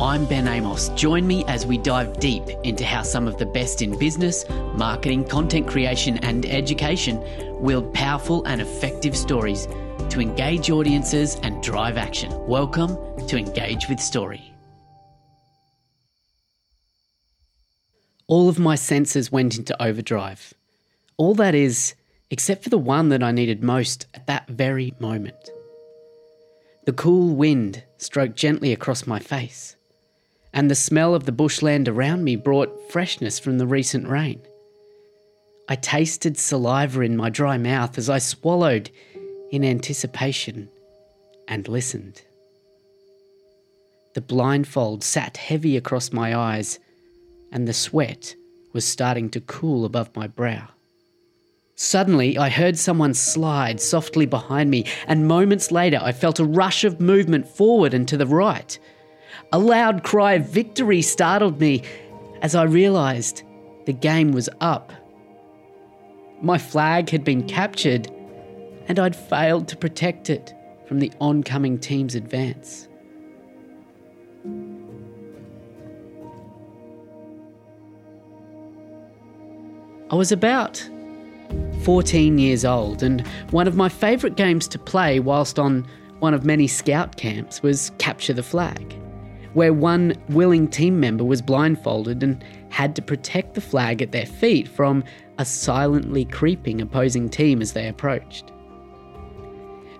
I'm Ben Amos. Join me as we dive deep into how some of the best in business, marketing, content creation, and education wield powerful and effective stories to engage audiences and drive action. Welcome to Engage with Story. All of my senses went into overdrive. All that is, except for the one that I needed most at that very moment. The cool wind stroked gently across my face and the smell of the bushland around me brought freshness from the recent rain. I tasted saliva in my dry mouth as I swallowed in anticipation and listened. The blindfold sat heavy across my eyes, and the sweat was starting to cool above my brow. Suddenly, I heard someone slide softly behind me, and moments later, I felt a rush of movement forward and to the right. A loud cry of victory startled me as I realised the game was up. My flag had been captured, and I'd failed to protect it from the oncoming team's advance. I was about 14 years old, and one of my favourite games to play whilst on one of many scout camps was Capture the Flag where one willing team member was blindfolded and had to protect the flag at their feet from a silently creeping opposing team as they approached.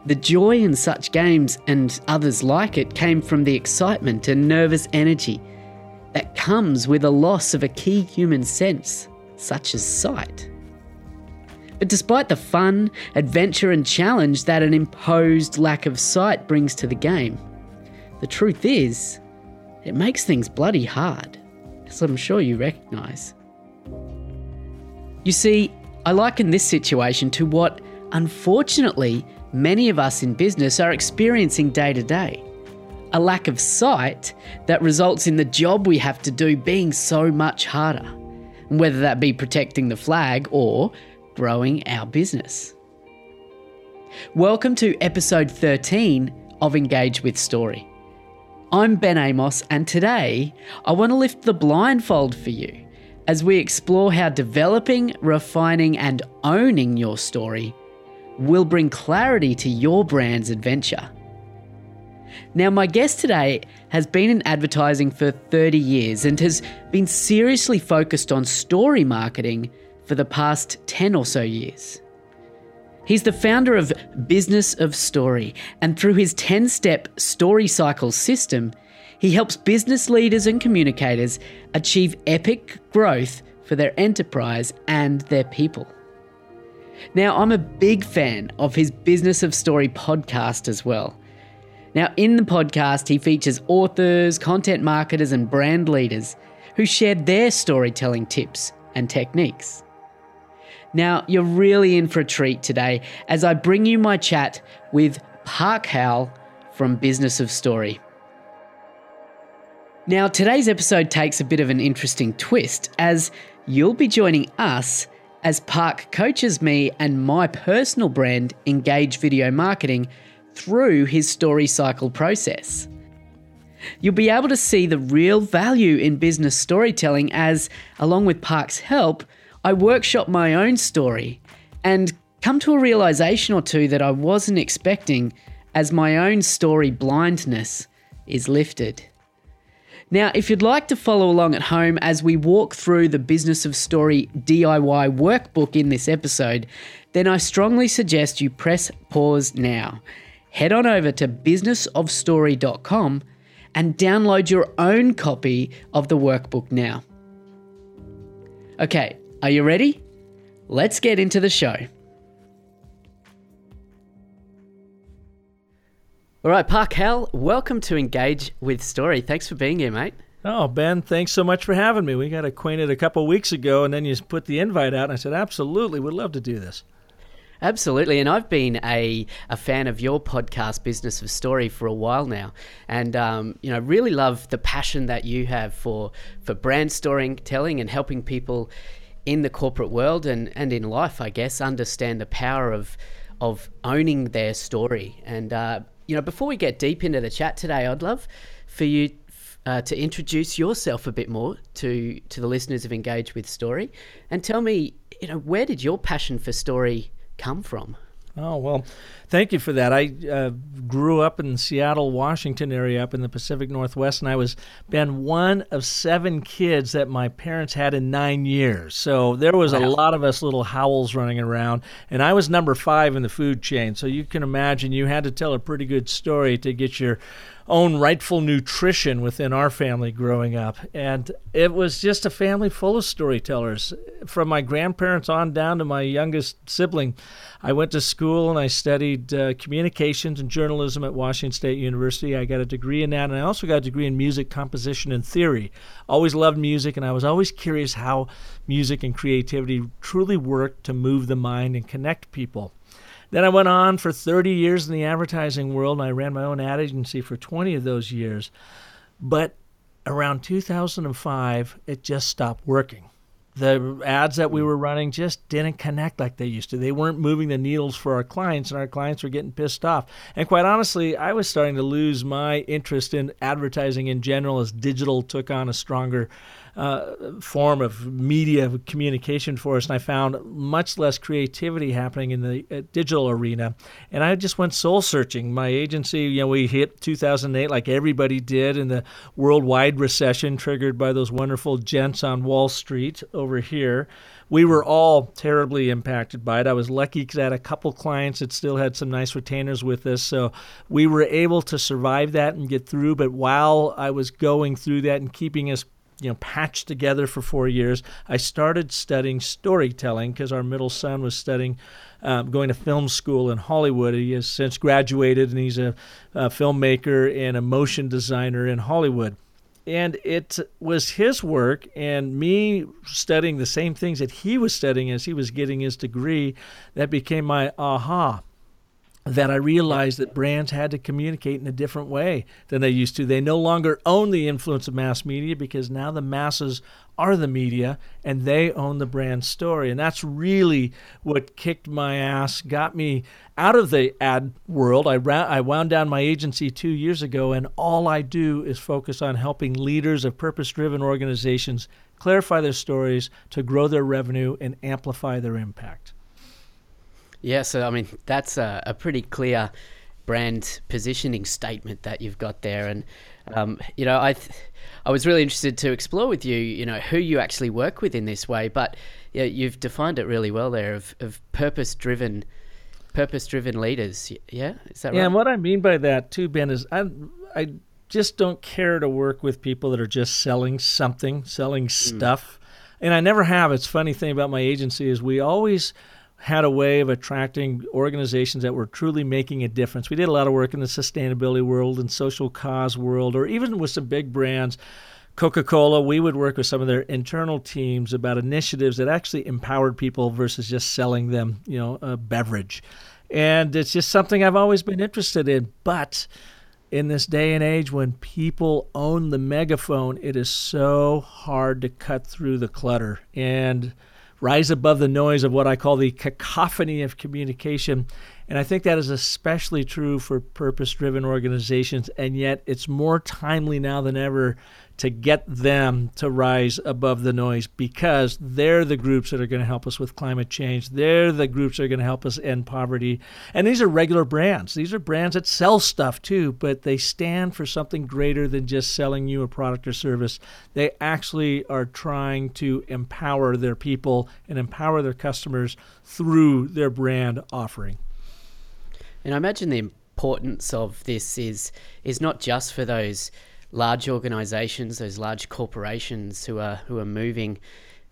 The joy in such games and others like it came from the excitement and nervous energy that comes with a loss of a key human sense, such as sight. But despite the fun, adventure, and challenge that an imposed lack of sight brings to the game, the truth is, it makes things bloody hard, as I'm sure you recognise. You see, I liken this situation to what, unfortunately, many of us in business are experiencing day to day a lack of sight that results in the job we have to do being so much harder, whether that be protecting the flag or growing our business. Welcome to episode 13 of Engage with Story. I'm Ben Amos, and today I want to lift the blindfold for you as we explore how developing, refining, and owning your story will bring clarity to your brand's adventure. Now, my guest today has been in advertising for 30 years and has been seriously focused on story marketing for the past 10 or so years. He's the founder of Business of Story, and through his 10 step story cycle system, he helps business leaders and communicators achieve epic growth for their enterprise and their people. Now, I'm a big fan of his Business of Story podcast as well. Now, in the podcast, he features authors, content marketers, and brand leaders who share their storytelling tips and techniques. Now, you're really in for a treat today as I bring you my chat with Park Howell from Business of Story. Now, today's episode takes a bit of an interesting twist as you'll be joining us as Park coaches me and my personal brand, Engage Video Marketing, through his story cycle process. You'll be able to see the real value in business storytelling as, along with Park's help, I workshop my own story and come to a realization or two that I wasn't expecting as my own story blindness is lifted. Now, if you'd like to follow along at home as we walk through the Business of Story DIY workbook in this episode, then I strongly suggest you press pause now. Head on over to businessofstory.com and download your own copy of the workbook now. Okay, are you ready? Let's get into the show. All right, Park Howell, welcome to Engage with Story. Thanks for being here, mate. Oh, Ben, thanks so much for having me. We got acquainted a couple weeks ago, and then you put the invite out, and I said, absolutely, would love to do this. Absolutely, and I've been a, a fan of your podcast, Business of Story, for a while now, and um, you know really love the passion that you have for for brand storytelling and helping people in the corporate world and, and in life, I guess, understand the power of of owning their story. And uh, you know, before we get deep into the chat today, I'd love for you uh, to introduce yourself a bit more to to the listeners of Engage with Story, and tell me, you know, where did your passion for story come from? Oh, well, thank you for that. I uh, grew up in the Seattle, Washington area up in the Pacific Northwest, and I was been one of seven kids that my parents had in nine years. So there was wow. a lot of us little Howells running around, and I was number five in the food chain. So you can imagine you had to tell a pretty good story to get your own rightful nutrition within our family growing up. And it was just a family full of storytellers. From my grandparents on down to my youngest sibling, I went to school and I studied uh, communications and journalism at Washington State University. I got a degree in that, and I also got a degree in music composition and theory. Always loved music, and I was always curious how music and creativity truly work to move the mind and connect people. Then I went on for 30 years in the advertising world, and I ran my own ad agency for 20 of those years. But around 2005, it just stopped working. The ads that we hmm. were running just didn't connect like they used to. They weren't moving the needles for our clients, and our clients were getting pissed off. And quite honestly, I was starting to lose my interest in advertising in general as digital took on a stronger uh, form of media communication for us, and I found much less creativity happening in the uh, digital arena. And I just went soul searching. My agency, you know, we hit 2008 like everybody did in the worldwide recession triggered by those wonderful gents on Wall Street over here we were all terribly impacted by it. I was lucky because I had a couple clients that still had some nice retainers with us. So we were able to survive that and get through. But while I was going through that and keeping us you know patched together for four years. I started studying storytelling because our middle son was studying, um, going to film school in Hollywood. He has since graduated and he's a, a filmmaker and a motion designer in Hollywood. And it was his work and me studying the same things that he was studying as he was getting his degree that became my aha that I realized that brands had to communicate in a different way than they used to. They no longer own the influence of mass media because now the masses are the media and they own the brand story. And that's really what kicked my ass, got me out of the ad world. I, ra- I wound down my agency two years ago, and all I do is focus on helping leaders of purpose driven organizations clarify their stories to grow their revenue and amplify their impact. Yeah, so I mean that's a, a pretty clear brand positioning statement that you've got there, and um, you know I th- I was really interested to explore with you, you know, who you actually work with in this way, but yeah, you've defined it really well there of, of purpose driven purpose driven leaders. Yeah, is that yeah, right? Yeah, and what I mean by that too, Ben, is I I just don't care to work with people that are just selling something, selling mm. stuff. Mm. And I never have. It's funny thing about my agency is we always had a way of attracting organizations that were truly making a difference. We did a lot of work in the sustainability world and social cause world, or even with some big brands. Coca Cola, we would work with some of their internal teams about initiatives that actually empowered people versus just selling them, you know, a beverage. And it's just something I've always been interested in. But in this day and age when people own the megaphone, it is so hard to cut through the clutter. And rise above the noise of what I call the cacophony of communication. And I think that is especially true for purpose driven organizations. And yet, it's more timely now than ever to get them to rise above the noise because they're the groups that are going to help us with climate change. They're the groups that are going to help us end poverty. And these are regular brands. These are brands that sell stuff too, but they stand for something greater than just selling you a product or service. They actually are trying to empower their people and empower their customers through their brand offering. And I imagine the importance of this is is not just for those large organisations, those large corporations who are who are moving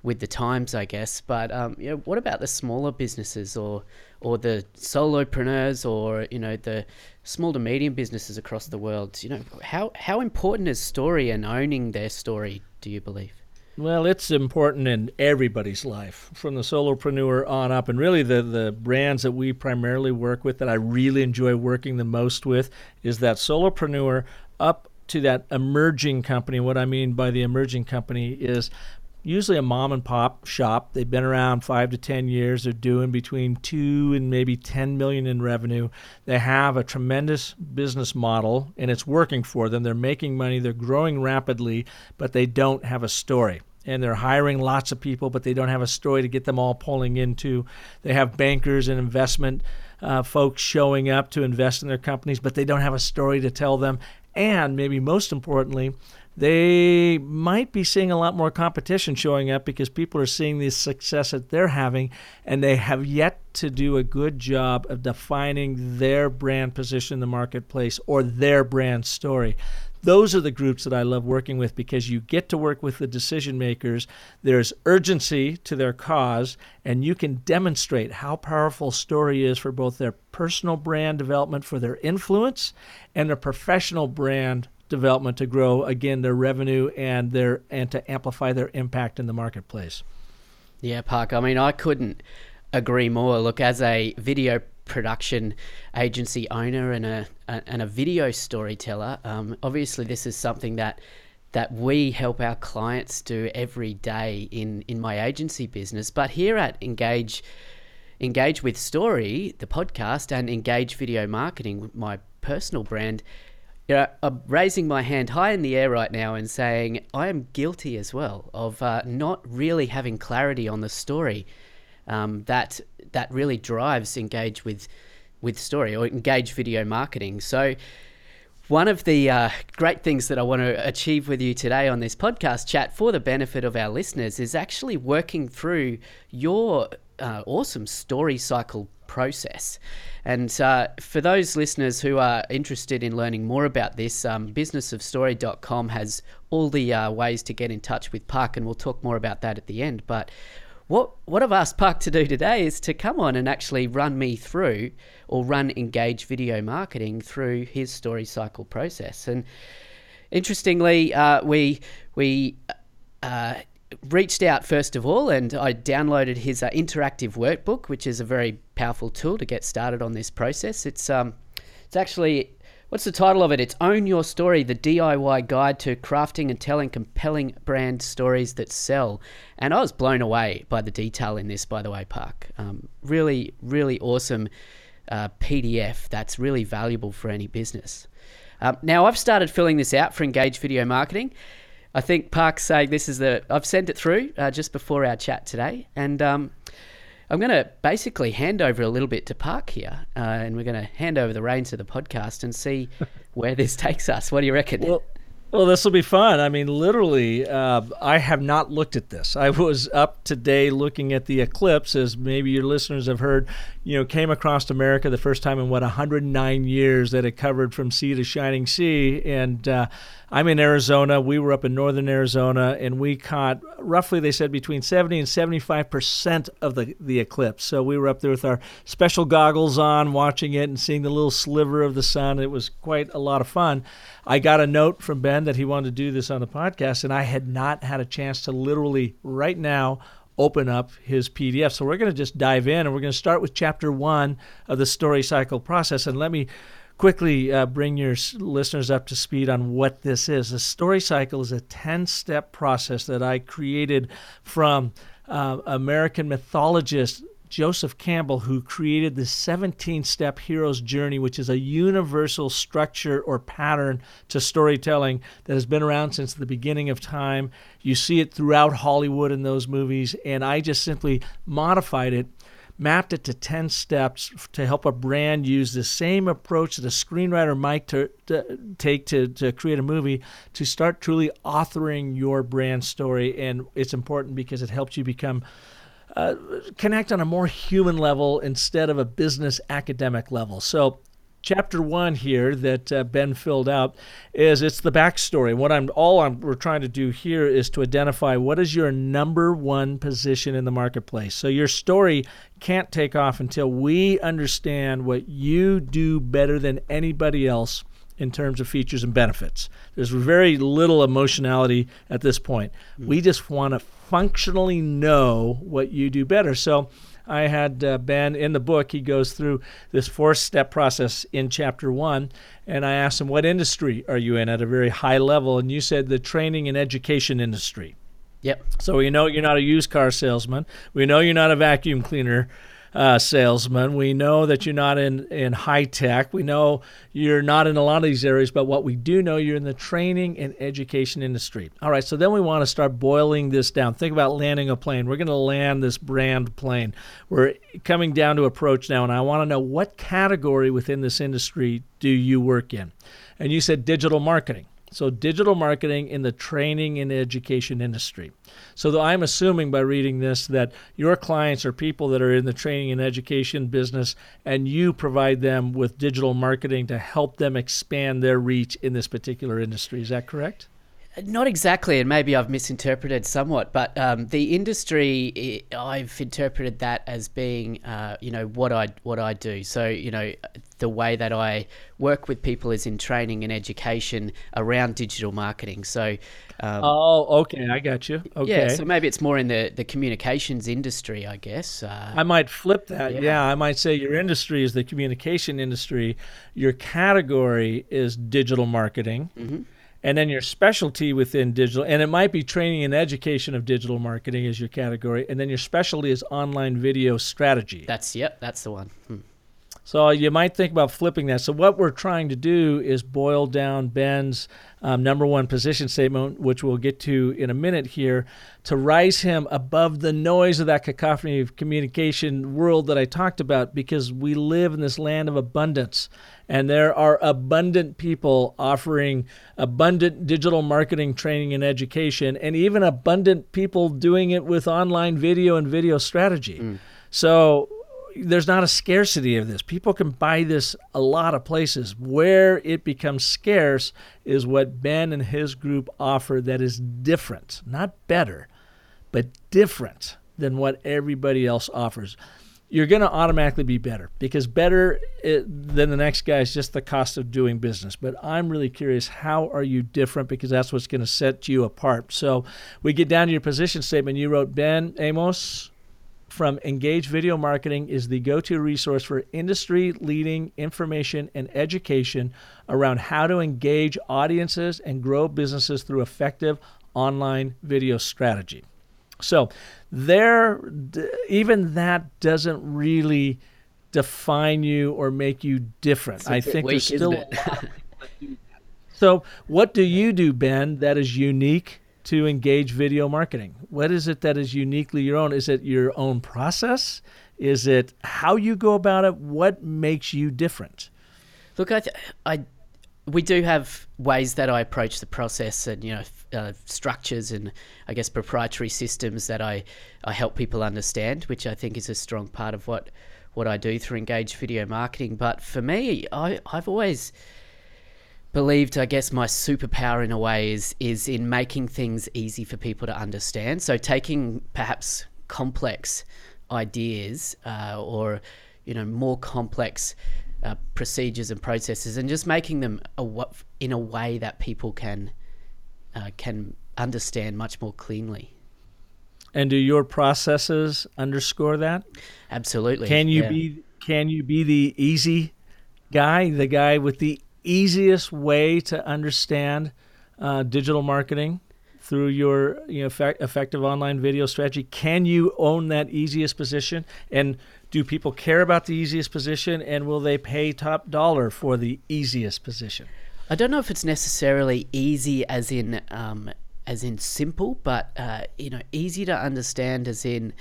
with the times, I guess. But um, you know, what about the smaller businesses or or the solopreneurs or you know the small to medium businesses across the world? You know, how how important is story and owning their story? Do you believe? Well, it's important in everybody's life, from the solopreneur on up. And really, the, the brands that we primarily work with that I really enjoy working the most with is that solopreneur up to that emerging company. What I mean by the emerging company is usually a mom and pop shop. They've been around five to 10 years. They're doing between two and maybe 10 million in revenue. They have a tremendous business model and it's working for them. They're making money, they're growing rapidly, but they don't have a story and they're hiring lots of people, but they don't have a story to get them all pulling into. They have bankers and investment uh, folks showing up to invest in their companies, but they don't have a story to tell them. And maybe most importantly, they might be seeing a lot more competition showing up because people are seeing the success that they're having, and they have yet to do a good job of defining their brand position in the marketplace or their brand story those are the groups that I love working with because you get to work with the decision makers. There's urgency to their cause, and you can demonstrate how powerful story is for both their personal brand development for their influence and their professional brand development to grow again their revenue and their and to amplify their impact in the marketplace. Yeah, Park. I mean, I couldn't agree more. Look, as a video production agency owner and a, a and a video storyteller, um, obviously this is something that that we help our clients do every day in in my agency business. But here at Engage Engage with Story, the podcast, and Engage Video Marketing, my personal brand, you know, I'm raising my hand high in the air right now and saying I am guilty as well of uh, not really having clarity on the story um, that that really drives engage with with story or engage video marketing. So. One of the uh, great things that I want to achieve with you today on this podcast chat for the benefit of our listeners is actually working through your uh, awesome story cycle process. And uh, for those listeners who are interested in learning more about this, um, businessofstory.com has all the uh, ways to get in touch with Park, and we'll talk more about that at the end. But what what I've asked Park to do today is to come on and actually run me through or run Engage Video Marketing through his story cycle process. And interestingly, uh, we we uh, reached out first of all, and I downloaded his uh, interactive workbook, which is a very powerful tool to get started on this process. It's um, it's actually what's the title of it? It's Own Your Story: The DIY Guide to Crafting and Telling Compelling Brand Stories That Sell. And I was blown away by the detail in this, by the way, Park. Um, really, really awesome uh, PDF that's really valuable for any business. Um, now I've started filling this out for Engage Video Marketing. I think Park's saying this is the. I've sent it through uh, just before our chat today, and um, I'm going to basically hand over a little bit to Park here, uh, and we're going to hand over the reins to the podcast and see where this takes us. What do you reckon? Well, well, this will be fun. I mean, literally, uh, I have not looked at this. I was up today looking at the eclipse, as maybe your listeners have heard. You know, came across America the first time in what 109 years that it covered from sea to shining sea, and uh, I'm in Arizona. We were up in northern Arizona, and we caught roughly, they said, between 70 and 75 percent of the, the eclipse. So we were up there with our special goggles on, watching it and seeing the little sliver of the sun. It was quite a lot of fun. I got a note from Ben that he wanted to do this on the podcast, and I had not had a chance to literally right now open up his PDF. So we're going to just dive in, and we're going to start with chapter one of the story cycle process. And let me quickly uh, bring your listeners up to speed on what this is. The story cycle is a 10 step process that I created from uh, American mythologist Joseph Campbell, who created the 17 step hero's journey, which is a universal structure or pattern to storytelling that has been around since the beginning of time. You see it throughout Hollywood in those movies, and I just simply modified it mapped it to 10 steps to help a brand use the same approach that a screenwriter might to, to take to, to create a movie to start truly authoring your brand story. And it's important because it helps you become. Uh, connect on a more human level instead of a business academic level. So chapter one here that uh, Ben filled out is it's the backstory. What I'm all I'm, we're trying to do here is to identify what is your number one position in the marketplace. So your story can't take off until we understand what you do better than anybody else in terms of features and benefits. There's very little emotionality at this point. Mm-hmm. We just want to functionally know what you do better. So I had uh, Ben in the book. He goes through this four step process in chapter one. And I asked him, What industry are you in at a very high level? And you said the training and education industry. Yep. So we know you're not a used car salesman. We know you're not a vacuum cleaner uh, salesman. We know that you're not in, in high tech. We know you're not in a lot of these areas, but what we do know, you're in the training and education industry. All right, so then we want to start boiling this down. Think about landing a plane. We're going to land this brand plane. We're coming down to approach now, and I want to know what category within this industry do you work in? And you said digital marketing. So, digital marketing in the training and education industry. So, I'm assuming by reading this that your clients are people that are in the training and education business, and you provide them with digital marketing to help them expand their reach in this particular industry. Is that correct? Not exactly, and maybe I've misinterpreted somewhat, but um, the industry I've interpreted that as being, uh, you know, what I what I do. So, you know, the way that I work with people is in training and education around digital marketing. So, um, oh, okay, I got you. Okay, yeah, so maybe it's more in the the communications industry, I guess. Uh, I might flip that. Yeah. yeah, I might say your industry is the communication industry. Your category is digital marketing. Mm-hmm and then your specialty within digital and it might be training and education of digital marketing as your category and then your specialty is online video strategy that's yep that's the one hmm. So you might think about flipping that. So what we're trying to do is boil down Ben's um, number one position statement, which we'll get to in a minute here, to rise him above the noise of that cacophony of communication world that I talked about, because we live in this land of abundance, and there are abundant people offering abundant digital marketing training and education, and even abundant people doing it with online video and video strategy. Mm. So there's not a scarcity of this. People can buy this a lot of places. Where it becomes scarce is what Ben and his group offer that is different, not better, but different than what everybody else offers. You're going to automatically be better because better it, than the next guy is just the cost of doing business. But I'm really curious, how are you different? Because that's what's going to set you apart. So we get down to your position statement. You wrote Ben Amos from Engage Video Marketing is the go to resource for industry leading information and education around how to engage audiences and grow businesses through effective online video strategy. So, there, even that doesn't really define you or make you different. I think there's still. so, what do you do, Ben, that is unique to engage video marketing? What is it that is uniquely your own? Is it your own process? Is it how you go about it? What makes you different? Look, I, th- I we do have ways that I approach the process and you know uh, structures and I guess proprietary systems that I, I help people understand, which I think is a strong part of what what I do through engaged video marketing. But for me, I, I've always believed, I guess, my superpower in a way is is in making things easy for people to understand. So taking perhaps complex ideas uh, or you know more complex uh, procedures and processes and just making them a, in a way that people can uh, can understand much more cleanly. And do your processes underscore that? Absolutely. Can you yeah. be can you be the easy guy, the guy with the easiest way to understand uh, digital marketing through your you know effect, effective online video strategy? Can you own that easiest position? And do people care about the easiest position? And will they pay top dollar for the easiest position? I don't know if it's necessarily easy as in um, as in simple, but uh, you know, easy to understand as in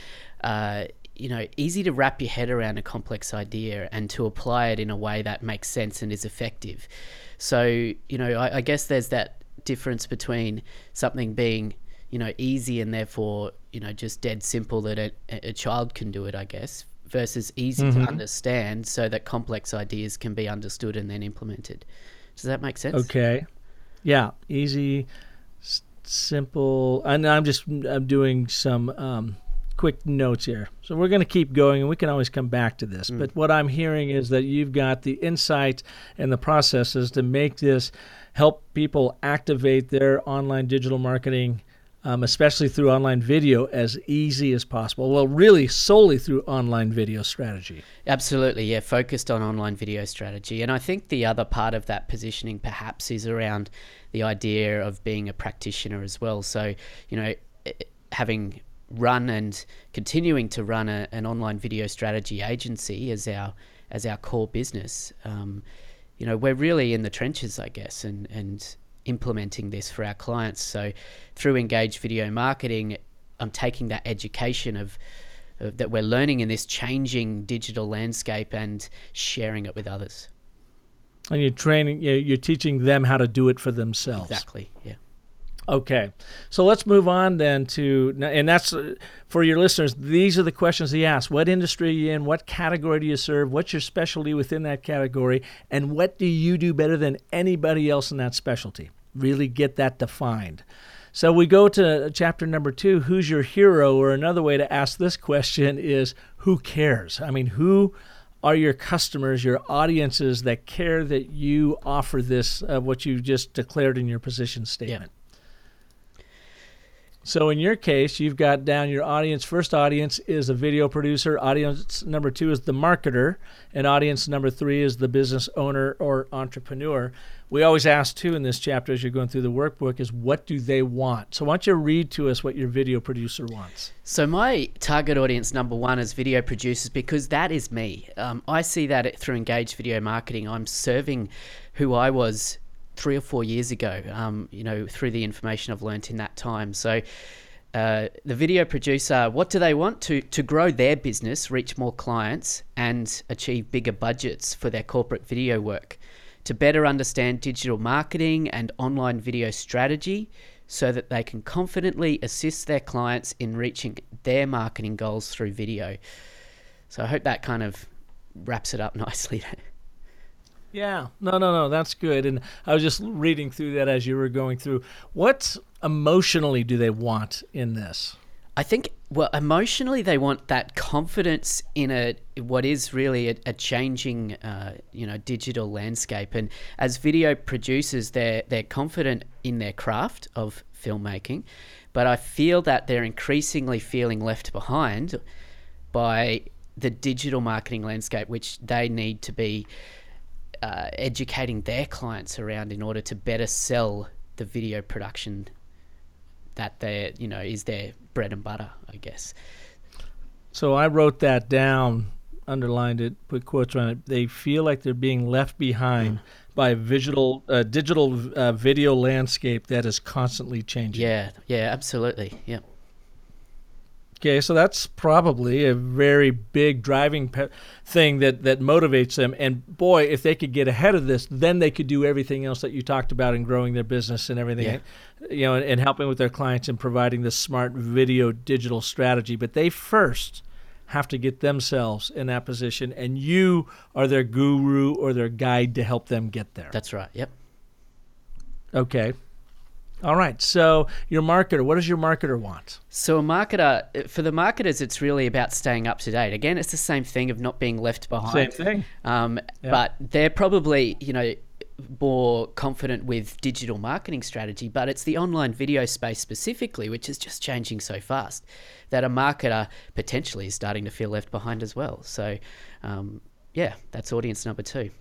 uh, you know, easy to wrap your head around a complex idea and to apply it in a way that makes sense and is effective. So, you know, I, I guess there's that difference between something being, you know, easy and therefore, you know, just dead simple that a, a child can do it, I guess, versus easy mm-hmm. to understand so that complex ideas can be understood and then implemented. Does that make sense? Okay. Yeah. Easy, s- simple. And I'm just, I'm doing some, um, quick notes here. So we're going to keep going, and we can always come back to this. Mm. But what I'm hearing is that you've got the insight and the processes to make this help people activate their online digital marketing. Um, especially through online video, as easy as possible. Well, really, solely through online video strategy. Absolutely, yeah, focused on online video strategy. And I think the other part of that positioning perhaps is around the idea of being a practitioner as well. So, you know, having run and continuing to run a, an online video strategy agency as our as our core business, um, you know, we're really in the trenches, I guess, and and implementing this for our clients. So through engaged video marketing, I'm taking that education of, of that we're learning in this changing digital landscape and sharing it with others. And you're training, you're teaching them how to do it for themselves. Exactly. Yeah. Okay, so let's move on then to, and that's uh, for your listeners. These are the questions he asked: What industry are you in? What category do you serve? What's your specialty within that category? And what do you do better than anybody else in that specialty? Really get that defined. So we go to chapter number two. Who's your hero? Or another way to ask this question is, who cares? I mean, who are your customers, your audiences that care that you offer this, uh, what you just declared in your position statement? Yeah. So in your case, you've got down your audience. First audience is a video producer. Audience number two is the marketer, and audience number three is the business owner or entrepreneur. We always ask too in this chapter as you're going through the workbook is what do they want? So why don't you read to us what your video producer wants? So my target audience number one is video producers because that is me. Um, I see that through engaged video marketing. I'm serving who I was three or four years ago, um, you know, through the information I've learnt in that time. So, uh, the video producer, what do they want to to grow their business, reach more clients, and achieve bigger budgets for their corporate video work? To better understand digital marketing and online video strategy, so that they can confidently assist their clients in reaching their marketing goals through video. So I hope that kind of wraps it up nicely. Yeah, no, no, no, that's good. And I was just reading through that as you were going through. What emotionally do they want in this? I think well, emotionally they want that confidence in a what is really a, a changing, uh, you know, digital landscape. And as video producers, they're they're confident in their craft of filmmaking, but I feel that they're increasingly feeling left behind by the digital marketing landscape, which they need to be uh, educating their clients around in order to better sell the video production that they you know is their bread and butter, I guess. So I wrote that down, underlined it, put quotes on it. They feel like they're being left behind. Mm. By a visual, uh, digital uh, video landscape that is constantly changing. Yeah, yeah, absolutely. Yeah. Okay, so that's probably a very big driving pe- thing that, that motivates them. And boy, if they could get ahead of this, then they could do everything else that you talked about in growing their business and everything, yeah. you know, and, and helping with their clients and providing the smart video digital strategy. But they first have to get themselves in that position, and you are their guru or their guide to help them get there. That's right. Yep. Okay. All right. So your marketer, what does your marketer want? So a marketer, for the marketers, it's really about staying up to date. Again, it's the same thing of not being left behind. Same thing. Um, yeah. But they're probably, you know, more confident with digital marketing strategy, but it's the online video space specifically, which is just changing so fast that a marketer potentially is starting to feel left behind as well. So, um, yeah, that's audience number two.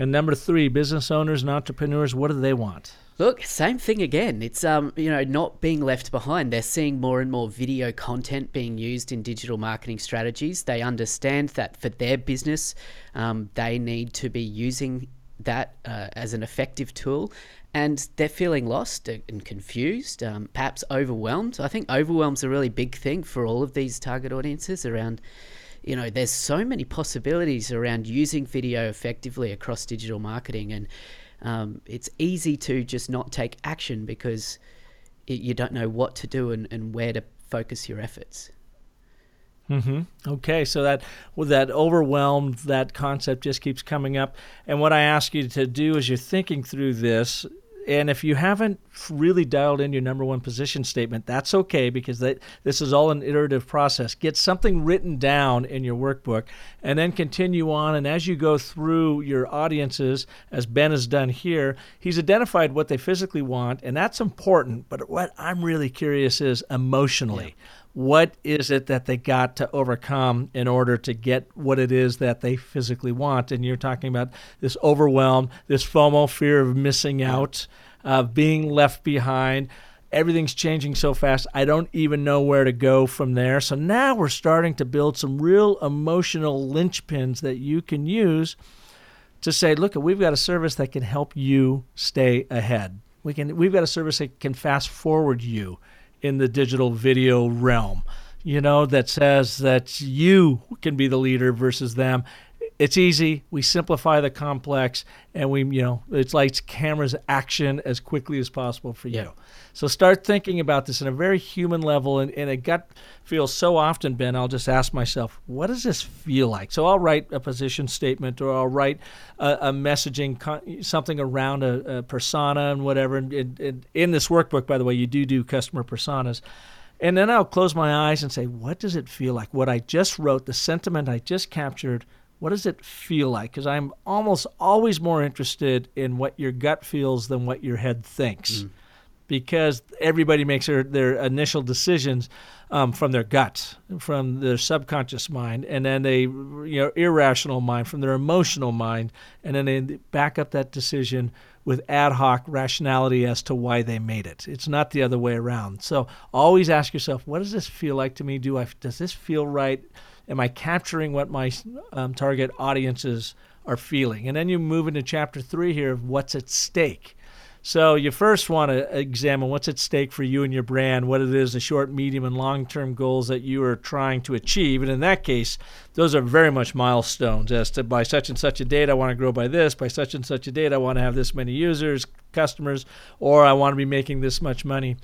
And number three, business owners and entrepreneurs, what do they want? Look, same thing again. It's um, you know, not being left behind. They're seeing more and more video content being used in digital marketing strategies. They understand that for their business, um, they need to be using that uh, as an effective tool, and they're feeling lost and confused, um, perhaps overwhelmed. I think overwhelm's a really big thing for all of these target audiences around you know, there's so many possibilities around using video effectively across digital marketing, and um, it's easy to just not take action because it, you don't know what to do and, and where to focus your efforts. Mm-hmm. Okay, so that with that overwhelmed, that concept just keeps coming up. And what I ask you to do as you're thinking through this and if you haven't really dialed in your number one position statement, that's okay because that, this is all an iterative process. Get something written down in your workbook and then continue on. And as you go through your audiences, as Ben has done here, he's identified what they physically want, and that's important. But what I'm really curious is emotionally. Yeah what is it that they got to overcome in order to get what it is that they physically want? And you're talking about this overwhelm, this FOMO, fear of missing out, of being left behind. everything's changing so fast. I don't even know where to go from there. So now we're starting to build some real emotional linchpins that you can use to say, look, we've got a service that can help you stay ahead. We can we've got a service that can fast forward you in the digital video realm. You know, that says that you can be the leader versus them it's easy. We simplify the complex, and we, you know, it's lights, cameras, action as quickly as possible for you. So start thinking about this in a very human level, and, and a gut feel so often, Ben. I'll just ask myself, what does this feel like? So I'll write a position statement, or I'll write a, a messaging, something around a, a, persona and whatever. And, and, and in this workbook, by the way, you do do customer personas. And then I'll close my eyes and say, what does it feel like? What I just wrote, the sentiment I just captured what does it feel like? Because I'm almost always more interested in what your gut feels than what your head thinks. Mm. Because everybody makes their, their initial decisions um, from their gut, from their subconscious mind, and then they, you know, irrational mind from their emotional mind, and then they back up that decision with ad hoc rationality as to why they made it. It's not the other way around. So always ask yourself, what does this feel like to me? Do I does this feel right? Am I capturing what my um, target audiences are feeling? And then you move into chapter three here of what's at stake. So you first want to examine what's at stake for you and your brand, what it is, the short, medium, and long-term goals that you are trying to achieve. And in that case, those are very much milestones as to by such and such a date I want to grow by this, by such and such a date I want to have this many users, customers, or I want to be making this much money.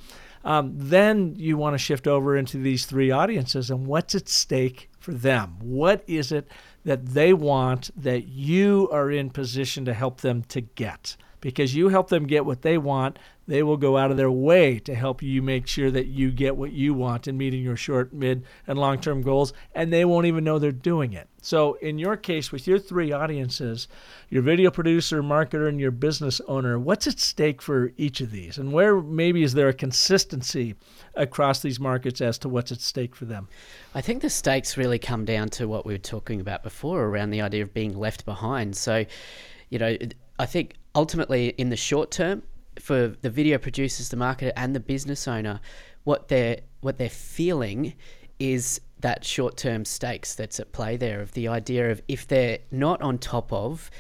Um, then you want to shift over into these three audiences and what's at stake for them? What is it that they want that you are in position to help them to get? Because you help them get what they want, they will go out of their way to help you make sure that you get what you want in meeting your short, mid, and long term goals, and they won't even know they're doing it. So, in your case, with your three audiences, your video producer, marketer, and your business owner, what's at stake for each of these? And where maybe is there a consistency across these markets as to what's at stake for them? I think the stakes really come down to what we were talking about before around the idea of being left behind. So, you know, I think ultimately in the short term, for the video producers, the marketer, and the business owner, what they're what they're feeling is that short term stakes that's at play there of the idea of if they're not on top of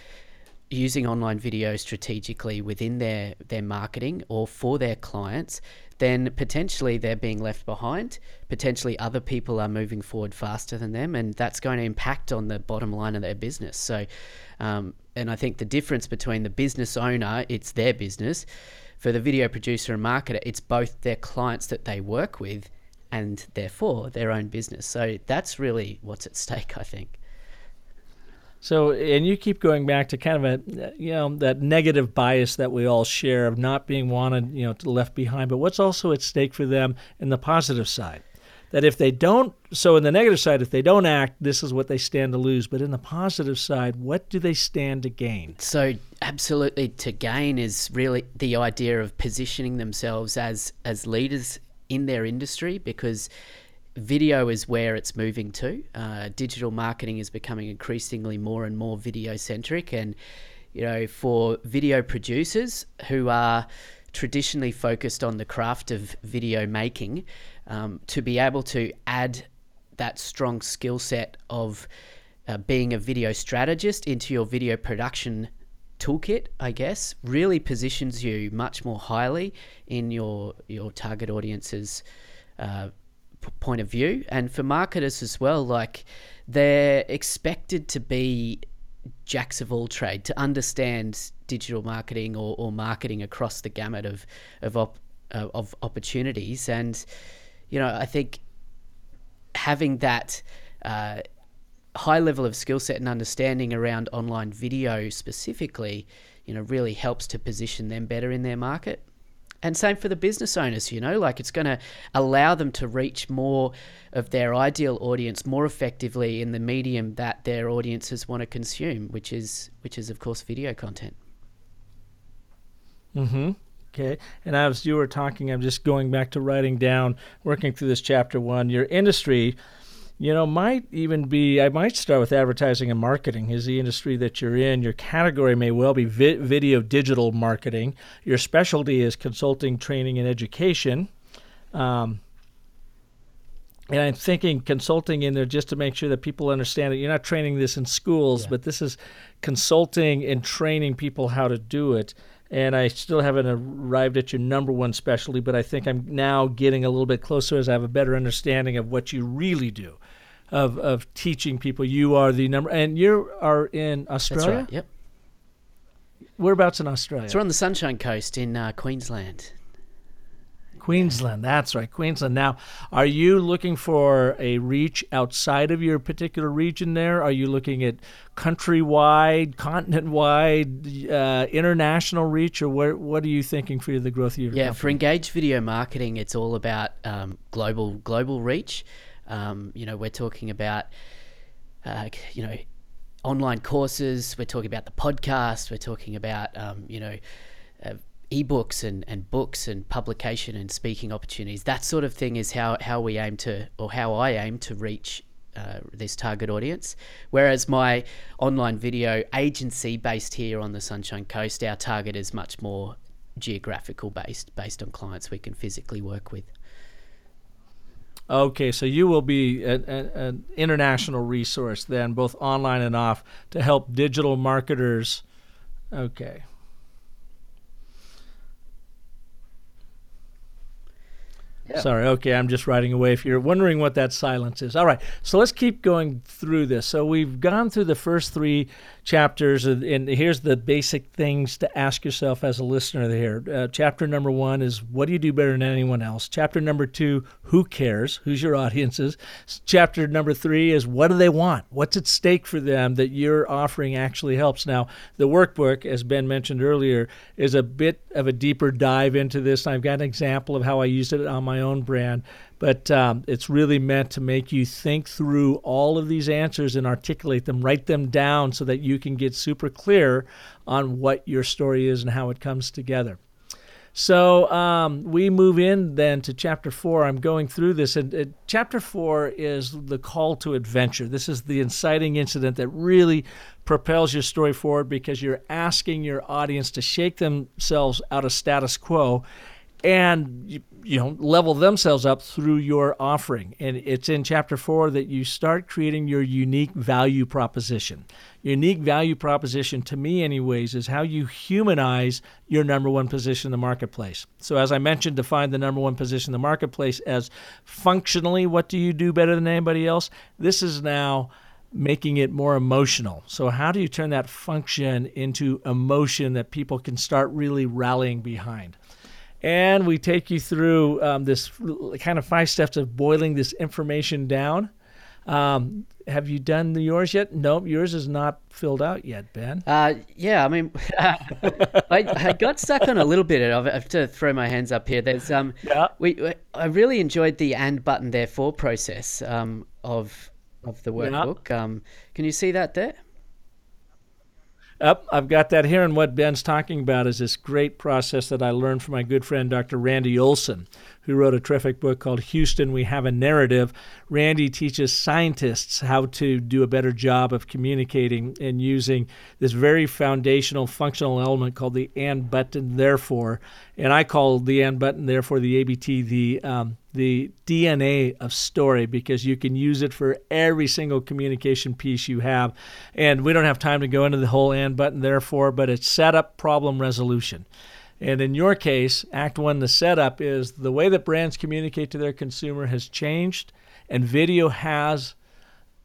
using online video strategically within their their marketing or for their clients then potentially they're being left behind. Potentially other people are moving forward faster than them and that's going to impact on the bottom line of their business. So um, and I think the difference between the business owner, it's their business, for the video producer and marketer, it's both their clients that they work with and therefore their own business. So that's really what's at stake, I think. So, and you keep going back to kind of a, you know, that negative bias that we all share of not being wanted, you know, left behind. But what's also at stake for them in the positive side? That if they don't, so in the negative side, if they don't act, this is what they stand to lose. But in the positive side, what do they stand to gain? So, absolutely, to gain is really the idea of positioning themselves as as leaders in their industry because video is where it's moving to. Uh, digital marketing is becoming increasingly more and more video centric, and you know, for video producers who are traditionally focused on the craft of video making, um, to be able to add that strong skill set of uh, being a video strategist into your video production toolkit, I guess, really positions you much more highly in your your target audience's uh, p- point of view, and for marketers as well. Like they're expected to be jacks of all trade to understand digital marketing or, or marketing across the gamut of of op, uh, of opportunities and you know, I think having that uh, high level of skill set and understanding around online video specifically, you know, really helps to position them better in their market. And same for the business owners, you know, like it's going to allow them to reach more of their ideal audience more effectively in the medium that their audiences want to consume, which is which is of course video content. Mhm. Okay. And as you were talking, I'm just going back to writing down, working through this chapter one. Your industry you know, might even be, I might start with advertising and marketing is the industry that you're in. Your category may well be vi- video digital marketing. Your specialty is consulting, training, and education. Um, and I'm thinking consulting in there just to make sure that people understand it. You're not training this in schools, yeah. but this is consulting and training people how to do it. And I still haven't arrived at your number one specialty, but I think I'm now getting a little bit closer as I have a better understanding of what you really do, of of teaching people. You are the number, and you are in Australia. That's right. Yep. Whereabouts in Australia? So we're on the Sunshine Coast in uh, Queensland. Queensland. That's right, Queensland. Now, are you looking for a reach outside of your particular region there? Are you looking at countrywide, continent-wide, uh, international reach, or what, what are you thinking for the growth of your Yeah, company? for engaged Video Marketing, it's all about um, global global reach. Um, you know, we're talking about, uh, you know, online courses. We're talking about the podcast. We're talking about, um, you know, ebooks and, and books and publication and speaking opportunities. That sort of thing is how, how we aim to, or how I aim to reach uh, this target audience. Whereas my online video agency based here on the Sunshine Coast, our target is much more geographical based, based on clients we can physically work with. Okay, so you will be an, an, international resource then, both online and off, to help digital marketers. Okay. Yeah. Sorry. Okay, I'm just writing away. If you're wondering what that silence is, all right. So let's keep going through this. So we've gone through the first three chapters, and here's the basic things to ask yourself as a listener. Here, uh, chapter number one is what do you do better than anyone else? Chapter number two, who cares? Who's your audiences? Chapter number three is what do they want? What's at stake for them that your offering actually helps? Now, the workbook, as Ben mentioned earlier, is a bit of a deeper dive into this. I've got an example of how I used it on my my own brand. But um, it's really meant to make you think through all of these answers and articulate them, write them down so that you can get super clear on what your story is and how it comes together. So um, we move in then to chapter four. I'm going through this, and uh, chapter four is the call to adventure. This is the inciting incident that really propels your story forward because you're asking your audience to shake themselves out of status quo and you, know level themselves up through your offering and it's in chapter 4 that you start creating your unique value proposition unique value proposition to me anyways is how you humanize your number one position in the marketplace so as i mentioned define the number one position in the marketplace as functionally what do you do better than anybody else this is now making it more emotional. So, how do you turn that function into emotion that people can start really rallying behind? And we take you through um, this kind of five steps of boiling this information down. Um, have you done yours yet? Nope, yours is not filled out yet, Ben. Uh, yeah, I mean, I, I, got stuck on a little bit. I have to throw my hands up here. There's um, yeah. we, I really enjoyed the and button therefore process um, of of the workbook. Yeah. Um, can you see that there? Up, I've got that here. And what Ben's talking about is this great process that I learned from my good friend Dr. Randy Olson, who wrote a terrific book called Houston, We Have a Narrative. Randy teaches scientists how to do a better job of communicating and using this very foundational functional element called the and button, therefore. And I call the and button, therefore, the ABT, the um, the DNA of story because you can use it for every single communication piece you have. And we don't have time to go into the whole and button, therefore, but it's setup, problem, resolution. And in your case, Act One, the setup is the way that brands communicate to their consumer has changed, and video has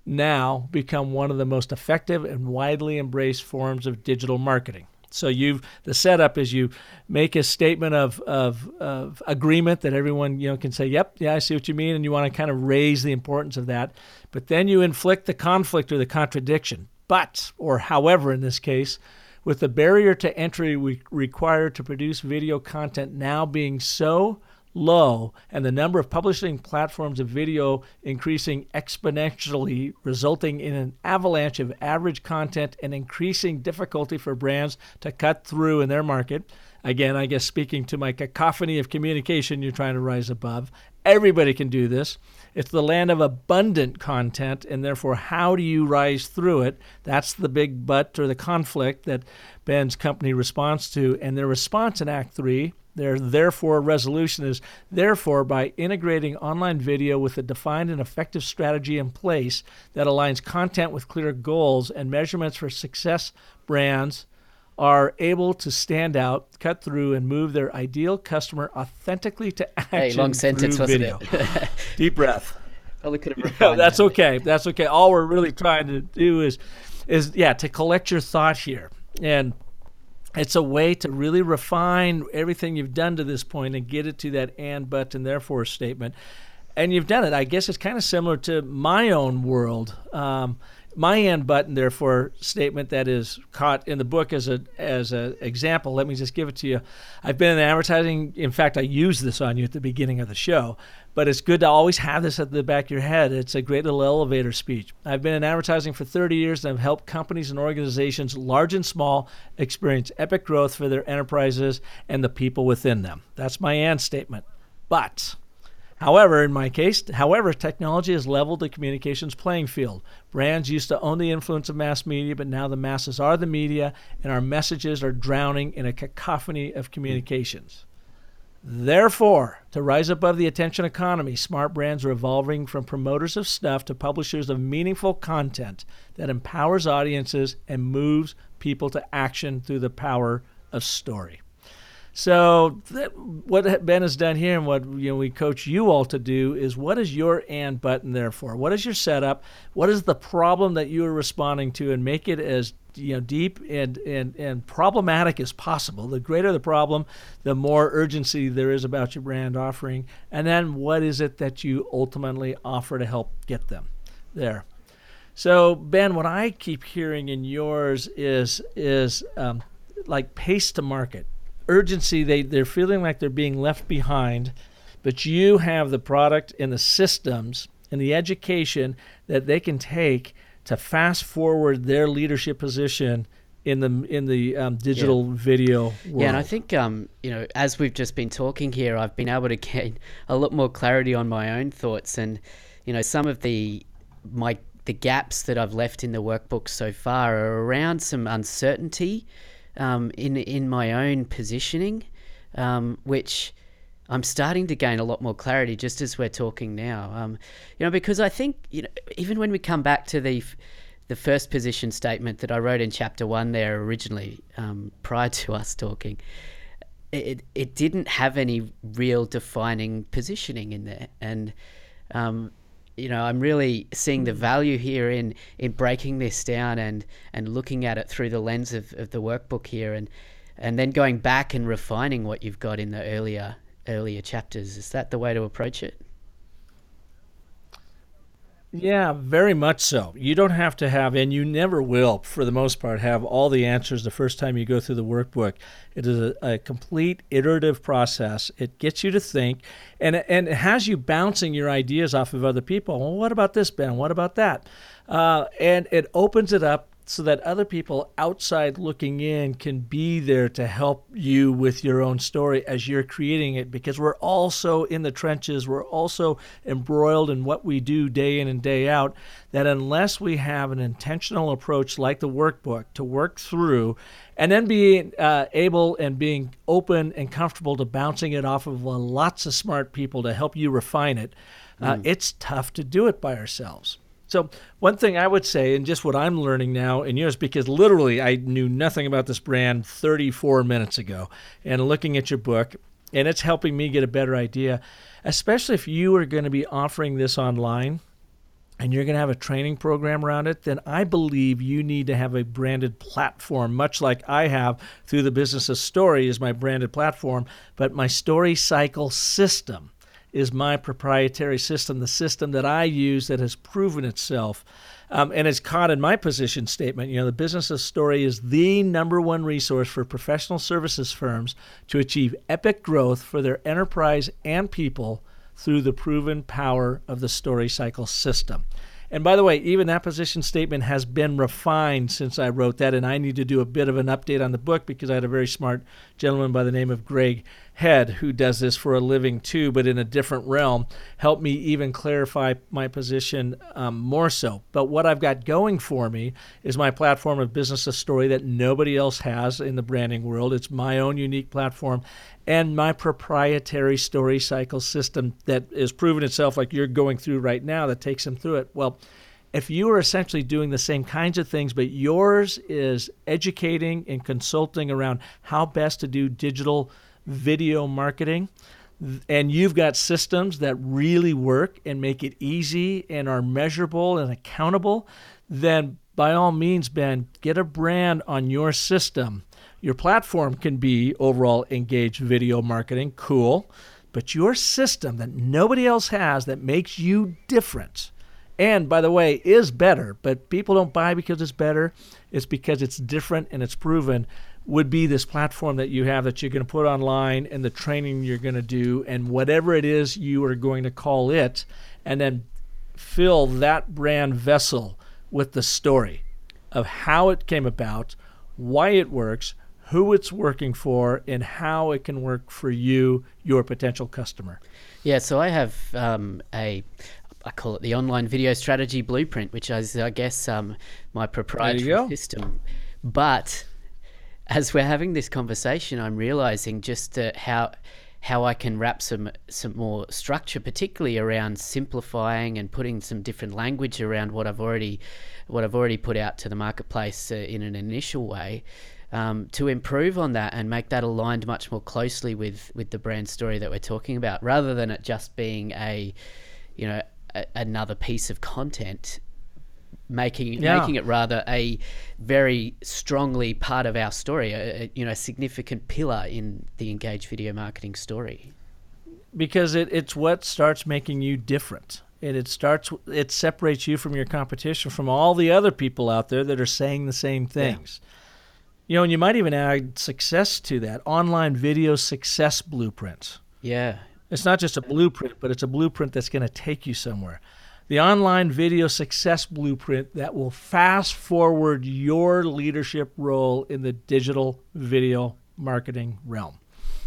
now become one of the most effective and widely embraced forms of digital marketing. So you've the setup is you make a statement of, of, of agreement that everyone you know can say, "Yep, yeah, I see what you mean," and you want to kind of raise the importance of that. But then you inflict the conflict or the contradiction. But or however, in this case, with the barrier to entry we required to produce video content now being so low and the number of publishing platforms of video increasing exponentially, resulting in an avalanche of average content and increasing difficulty for brands to cut through in their market, Again, I guess speaking to my cacophony of communication, you're trying to rise above. Everybody can do this. It's the land of abundant content, and therefore, how do you rise through it? That's the big but or the conflict that Ben's company responds to. And their response in Act 3, their therefore resolution is therefore, by integrating online video with a defined and effective strategy in place that aligns content with clear goals and measurements for success, brands are able to stand out, cut through, and move their ideal customer authentically to action. Hey, long sentence, through wasn't video. it? Deep breath. Probably could have Yeah, that's that. okay. That's okay. All we're really trying to do is, is yeah, to collect your thought here, and it's a way to really refine everything you've done to this point and get it to that and but and therefore statement. And you've done it. I guess it's kind of similar to my own world. Um, my and Button, therefore statement that is caught in the book as a as an example. Let me just give it to you. I've been in advertising. In fact, I used this on you at the beginning of the show but it's good to always have this at the back of your head. It's a great little elevator speech. I've been in advertising for 30 years and I've helped companies and organizations, large and small, experience epic growth for their enterprises and the people within them. That's my and statement. But, however, in my case, however, technology has leveled the communications playing field. Brands used to own the influence of mass media, but now the masses are the media and our messages are drowning in a cacophony of communications. Therefore, to rise above the attention economy, smart brands are evolving from promoters of stuff to publishers of meaningful content that empowers audiences and moves people to action through the power of story. So, that, what Ben has done here, and what you know, we coach you all to do, is what is your and button there for? What is your setup? What is the problem that you are responding to, and make it as you know deep and, and, and problematic as possible. The greater the problem, the more urgency there is about your brand offering. And then what is it that you ultimately offer to help get them there? So Ben, what I keep hearing in yours is is um, like pace to market, urgency. They they're feeling like they're being left behind, but you have the product and the systems and the education that they can take to fast forward their leadership position in the in the um, digital yeah. video world. Yeah, and I think um, you know, as we've just been talking here, I've been able to gain a lot more clarity on my own thoughts, and you know, some of the my the gaps that I've left in the workbook so far are around some uncertainty um, in in my own positioning, um, which I'm starting to gain a lot more clarity just as we're talking now. Um, you know, because I think you know, even when we come back to the the first position statement that I wrote in chapter one there originally, um, prior to us talking, it it didn't have any real defining positioning in there, and um, you know, I'm really seeing the value here in in breaking this down and and looking at it through the lens of, of the workbook here, and and then going back and refining what you've got in the earlier earlier chapters. Is that the way to approach it? Yeah, very much so. You don't have to have, and you never will, for the most part, have all the answers the first time you go through the workbook. It is a, a complete iterative process. It gets you to think, and and it has you bouncing your ideas off of other people. Well, what about this, Ben? What about that? Uh, and it opens it up so that other people outside looking in can be there to help you with your own story as you're creating it because we're also in the trenches we're also embroiled in what we do day in and day out that unless we have an intentional approach like the workbook to work through and then being uh, able and being open and comfortable to bouncing it off of lots of smart people to help you refine it uh, mm. it's tough to do it by ourselves so one thing I would say, and just what I'm learning now in yours, because literally I knew nothing about this brand 34 minutes ago, and looking at your book, and it's helping me get a better idea, especially if you are going to be offering this online and you're going to have a training program around it, then I believe you need to have a branded platform, much like I have through the Business of Story is my branded platform, but my story cycle system is my proprietary system, the system that I use that has proven itself. Um, and it's caught in my position statement. You know, the business of story is the number one resource for professional services firms to achieve epic growth for their enterprise and people through the proven power of the story cycle system. And by the way, even that position statement has been refined since I wrote that, and I need to do a bit of an update on the book because I had a very smart gentleman by the name of Greg Head who does this for a living too, but in a different realm, help me even clarify my position um, more so. But what I've got going for me is my platform of business a story that nobody else has in the branding world. It's my own unique platform and my proprietary story cycle system that has proven itself like you're going through right now that takes them through it. Well, if you are essentially doing the same kinds of things, but yours is educating and consulting around how best to do digital video marketing, and you've got systems that really work and make it easy and are measurable and accountable, then by all means, Ben, get a brand on your system. Your platform can be overall engaged video marketing, cool, but your system that nobody else has that makes you different. And by the way, is better, but people don't buy because it's better. It's because it's different and it's proven would be this platform that you have that you're going to put online and the training you're going to do and whatever it is you are going to call it and then fill that brand vessel with the story of how it came about, why it works, who it's working for, and how it can work for you, your potential customer. Yeah, so I have um, a I call it the online video strategy blueprint, which is, I guess, um, my proprietary system. But as we're having this conversation, I'm realizing just uh, how how I can wrap some some more structure, particularly around simplifying and putting some different language around what I've already what I've already put out to the marketplace uh, in an initial way. Um, to improve on that and make that aligned much more closely with with the brand story that we're talking about, rather than it just being a, you know, a, another piece of content making yeah. making it rather a very strongly part of our story, a, a, you know, a significant pillar in the engaged video marketing story. Because it, it's what starts making you different. And it starts it separates you from your competition from all the other people out there that are saying the same things. Yeah. You know, and you might even add success to that online video success blueprint. Yeah. It's not just a blueprint, but it's a blueprint that's going to take you somewhere the online video success blueprint that will fast forward your leadership role in the digital video marketing realm.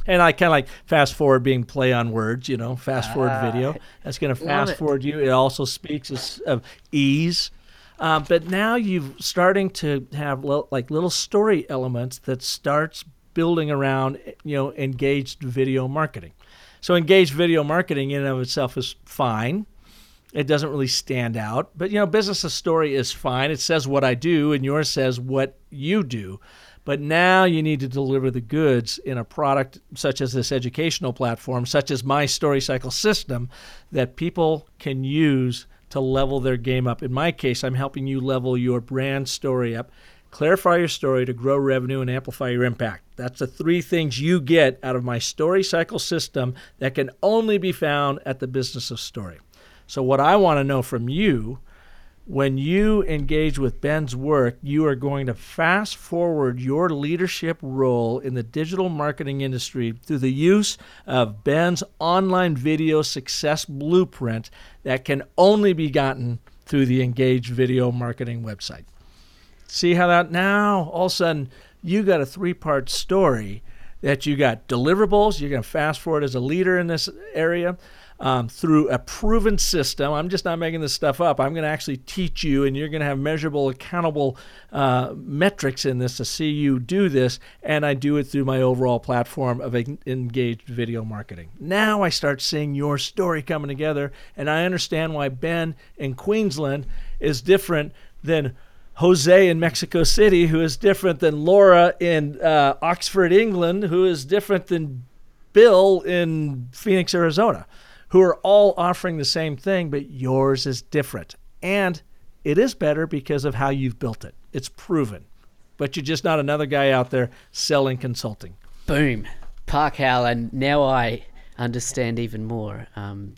And I kind of like fast forward being play on words, you know, fast forward uh, video. That's going to fast forward you. It also speaks of ease. Um, but now you're starting to have like little story elements that starts building around, you know, engaged video marketing. So engaged video marketing in and of itself is fine. It doesn't really stand out. But, you know, business of story is fine. It says what I do, and yours says what you do. But now you need to deliver the goods in a product such as this educational platform, such as my story cycle system, that people can use to level their game up. In my case, I'm helping you level your brand story up, clarify your story to grow revenue and amplify your impact. That's the three things you get out of my story cycle system that can only be found at the business of story. So, what I want to know from you when you engage with Ben's work, you are going to fast forward your leadership role in the digital marketing industry through the use of Ben's online video success blueprint that can only be gotten through the Engage Video Marketing website. See how that now all of a sudden you got a three part story that you got deliverables, you're going to fast forward as a leader in this area um, through a proven system. I'm just not making this stuff up. I'm going to actually teach you, and you're going to have measurable, accountable uh, metrics in this to see you do this. And I do it through my overall platform of engaged video marketing. Now I start seeing your story coming together, and I understand why Ben in Queensland is different than. Jose in Mexico City, who is different than Laura in uh, Oxford, England, who is different than Bill in Phoenix, Arizona who are all offering the same thing, but yours is different. And it is better because of how you've built it. It's proven. But you're just not another guy out there selling consulting. Boom. Park and now I understand even more um,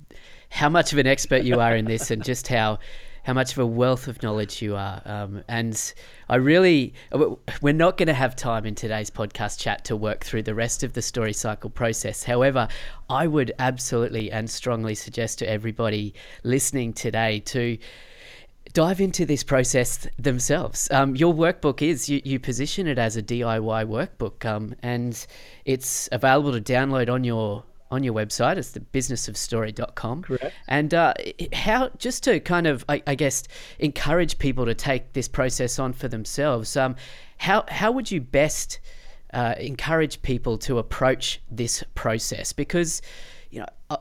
how much of an expert you are in this and just how how much of a wealth of knowledge you are. Um, and I really, we're not going to have time in today's podcast chat to work through the rest of the story cycle process. However, I would absolutely and strongly suggest to everybody listening today to dive into this process themselves. Um, your workbook is you, you position it as a DIY workbook, um, and it's available to download on your on your website. It's the businessofstory.com. Correct. And uh, how, just to kind of, I, I, guess, encourage people to take this process on for themselves, um, how, how would you best uh, encourage people to approach this process? Because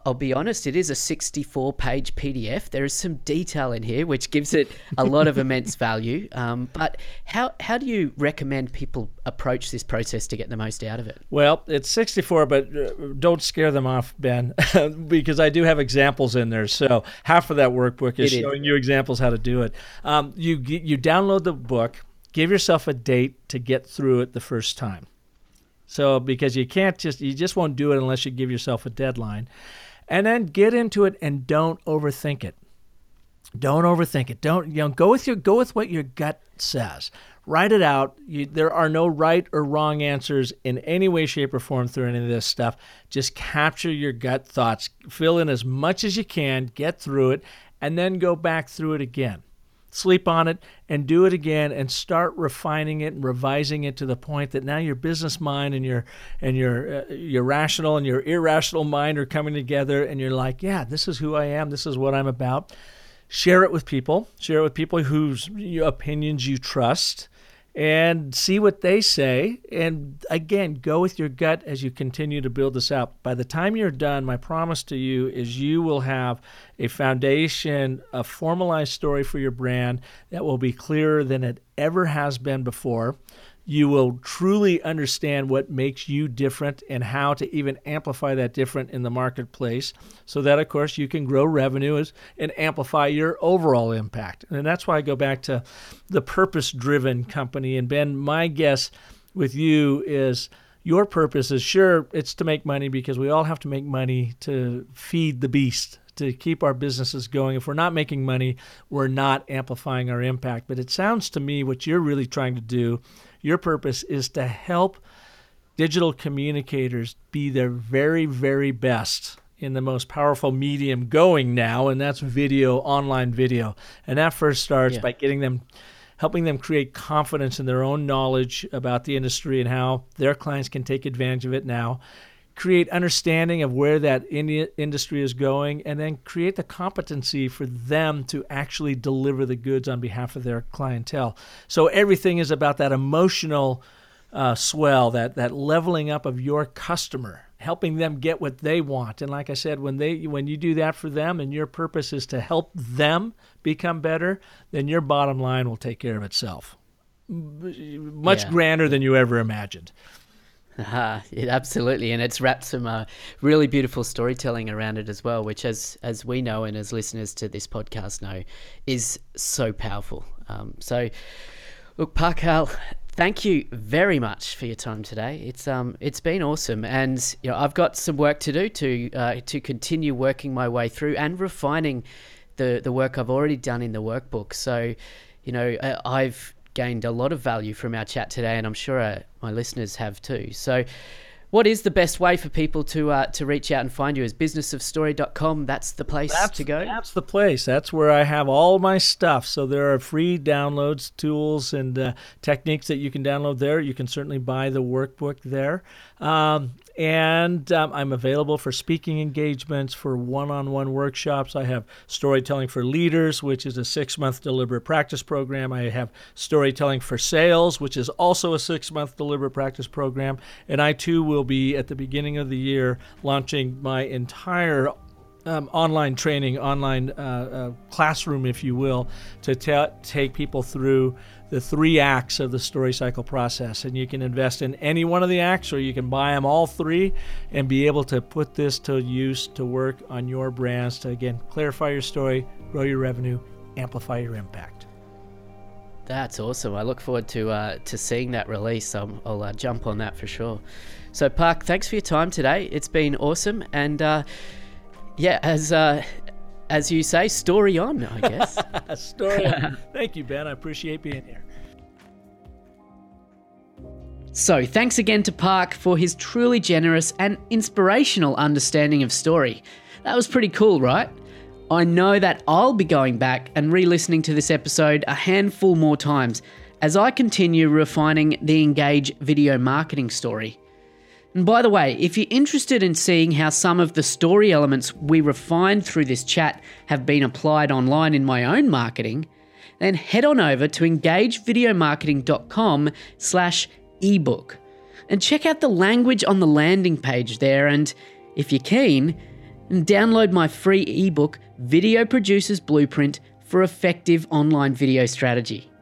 I'll be honest, it is a 64 page PDF. There is some detail in here, which gives it a lot of immense value. Um, but how, how do you recommend people approach this process to get the most out of it? Well, it's 64, but uh, don't scare them off, Ben, because I do have examples in there. So half of that workbook is it showing you examples how to do it. Um, you, you download the book, give yourself a date to get through it the first time. So because you can't just you just won't do it unless you give yourself a deadline. And then get into it and don't overthink it. Don't overthink it. Don't you know go with your go with what your gut says. Write it out. You, there are no right or wrong answers in any way, shape, or form through any of this stuff. Just capture your gut thoughts. Fill in as much as you can, get through it, and then go back through it again sleep on it, and do it again, and start refining it and revising it to the point that now your business mind and your and your uh, your rational and your irrational mind are coming together, and you're like, yeah, this is who I am. This is what I'm about. Share it with people. Share it with people whose opinions you trust and see what they say. And again, go with your gut as you continue to build this out. By the time you're done, my promise to you is you will have a foundation, a formalized story for your brand that will be clearer than it ever has been before you will truly understand what makes you different and how to even amplify that different in the marketplace so that of course you can grow revenues and amplify your overall impact and that's why i go back to the purpose driven company and ben my guess with you is your purpose is sure it's to make money because we all have to make money to feed the beast to keep our businesses going. If we're not making money, we're not amplifying our impact. But it sounds to me what you're really trying to do your purpose is to help digital communicators be their very, very best in the most powerful medium going now, and that's video, online video. And that first starts yeah. by getting them, helping them create confidence in their own knowledge about the industry and how their clients can take advantage of it now create understanding of where that industry is going and then create the competency for them to actually deliver the goods on behalf of their clientele. So everything is about that emotional uh, swell that that leveling up of your customer helping them get what they want. And like i said when they when you do that for them and your purpose is to help them become better then your bottom line will take care of itself. Much yeah. grander than you ever imagined uh, it, absolutely, and it's wrapped some uh, really beautiful storytelling around it as well, which, as as we know and as listeners to this podcast know, is so powerful. Um, so, look, Park Howell, thank you very much for your time today. It's um it's been awesome, and you know I've got some work to do to uh, to continue working my way through and refining the the work I've already done in the workbook. So, you know, I've gained a lot of value from our chat today, and I'm sure uh, my listeners have too. So, what is the best way for people to uh, to reach out and find you? Is businessofstory.com that's the place that's, to go? That's the place. That's where I have all my stuff. So there are free downloads, tools, and uh, techniques that you can download there. You can certainly buy the workbook there. Um, and um, I'm available for speaking engagements, for one on one workshops. I have Storytelling for Leaders, which is a six month deliberate practice program. I have Storytelling for Sales, which is also a six month deliberate practice program. And I too will be at the beginning of the year launching my entire um, online training, online uh, uh, classroom, if you will, to t- take people through the three acts of the story cycle process. And you can invest in any one of the acts, or you can buy them all three and be able to put this to use to work on your brands to, again, clarify your story, grow your revenue, amplify your impact. That's awesome. I look forward to uh, to seeing that release. Um, I'll uh, jump on that for sure. So, Park, thanks for your time today. It's been awesome, and uh, yeah, as uh, as you say, story on, I guess. story on. Thank you, Ben. I appreciate being here. So, thanks again to Park for his truly generous and inspirational understanding of story. That was pretty cool, right? I know that I'll be going back and re listening to this episode a handful more times as I continue refining the Engage video marketing story. And by the way, if you're interested in seeing how some of the story elements we refined through this chat have been applied online in my own marketing, then head on over to engagevideomarketing.com slash ebook and check out the language on the landing page there and, if you're keen, download my free ebook, Video Producer's Blueprint for Effective Online Video Strategy.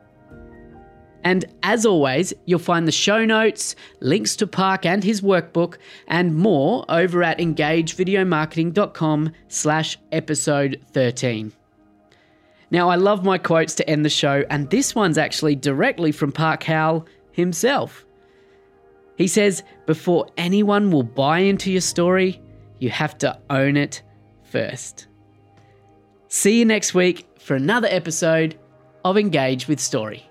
And as always, you'll find the show notes, links to Park and his workbook, and more over at engagevideomarketing.com slash episode 13. Now, I love my quotes to end the show, and this one's actually directly from Park Howell himself. He says, Before anyone will buy into your story, you have to own it first. See you next week for another episode of Engage with Story.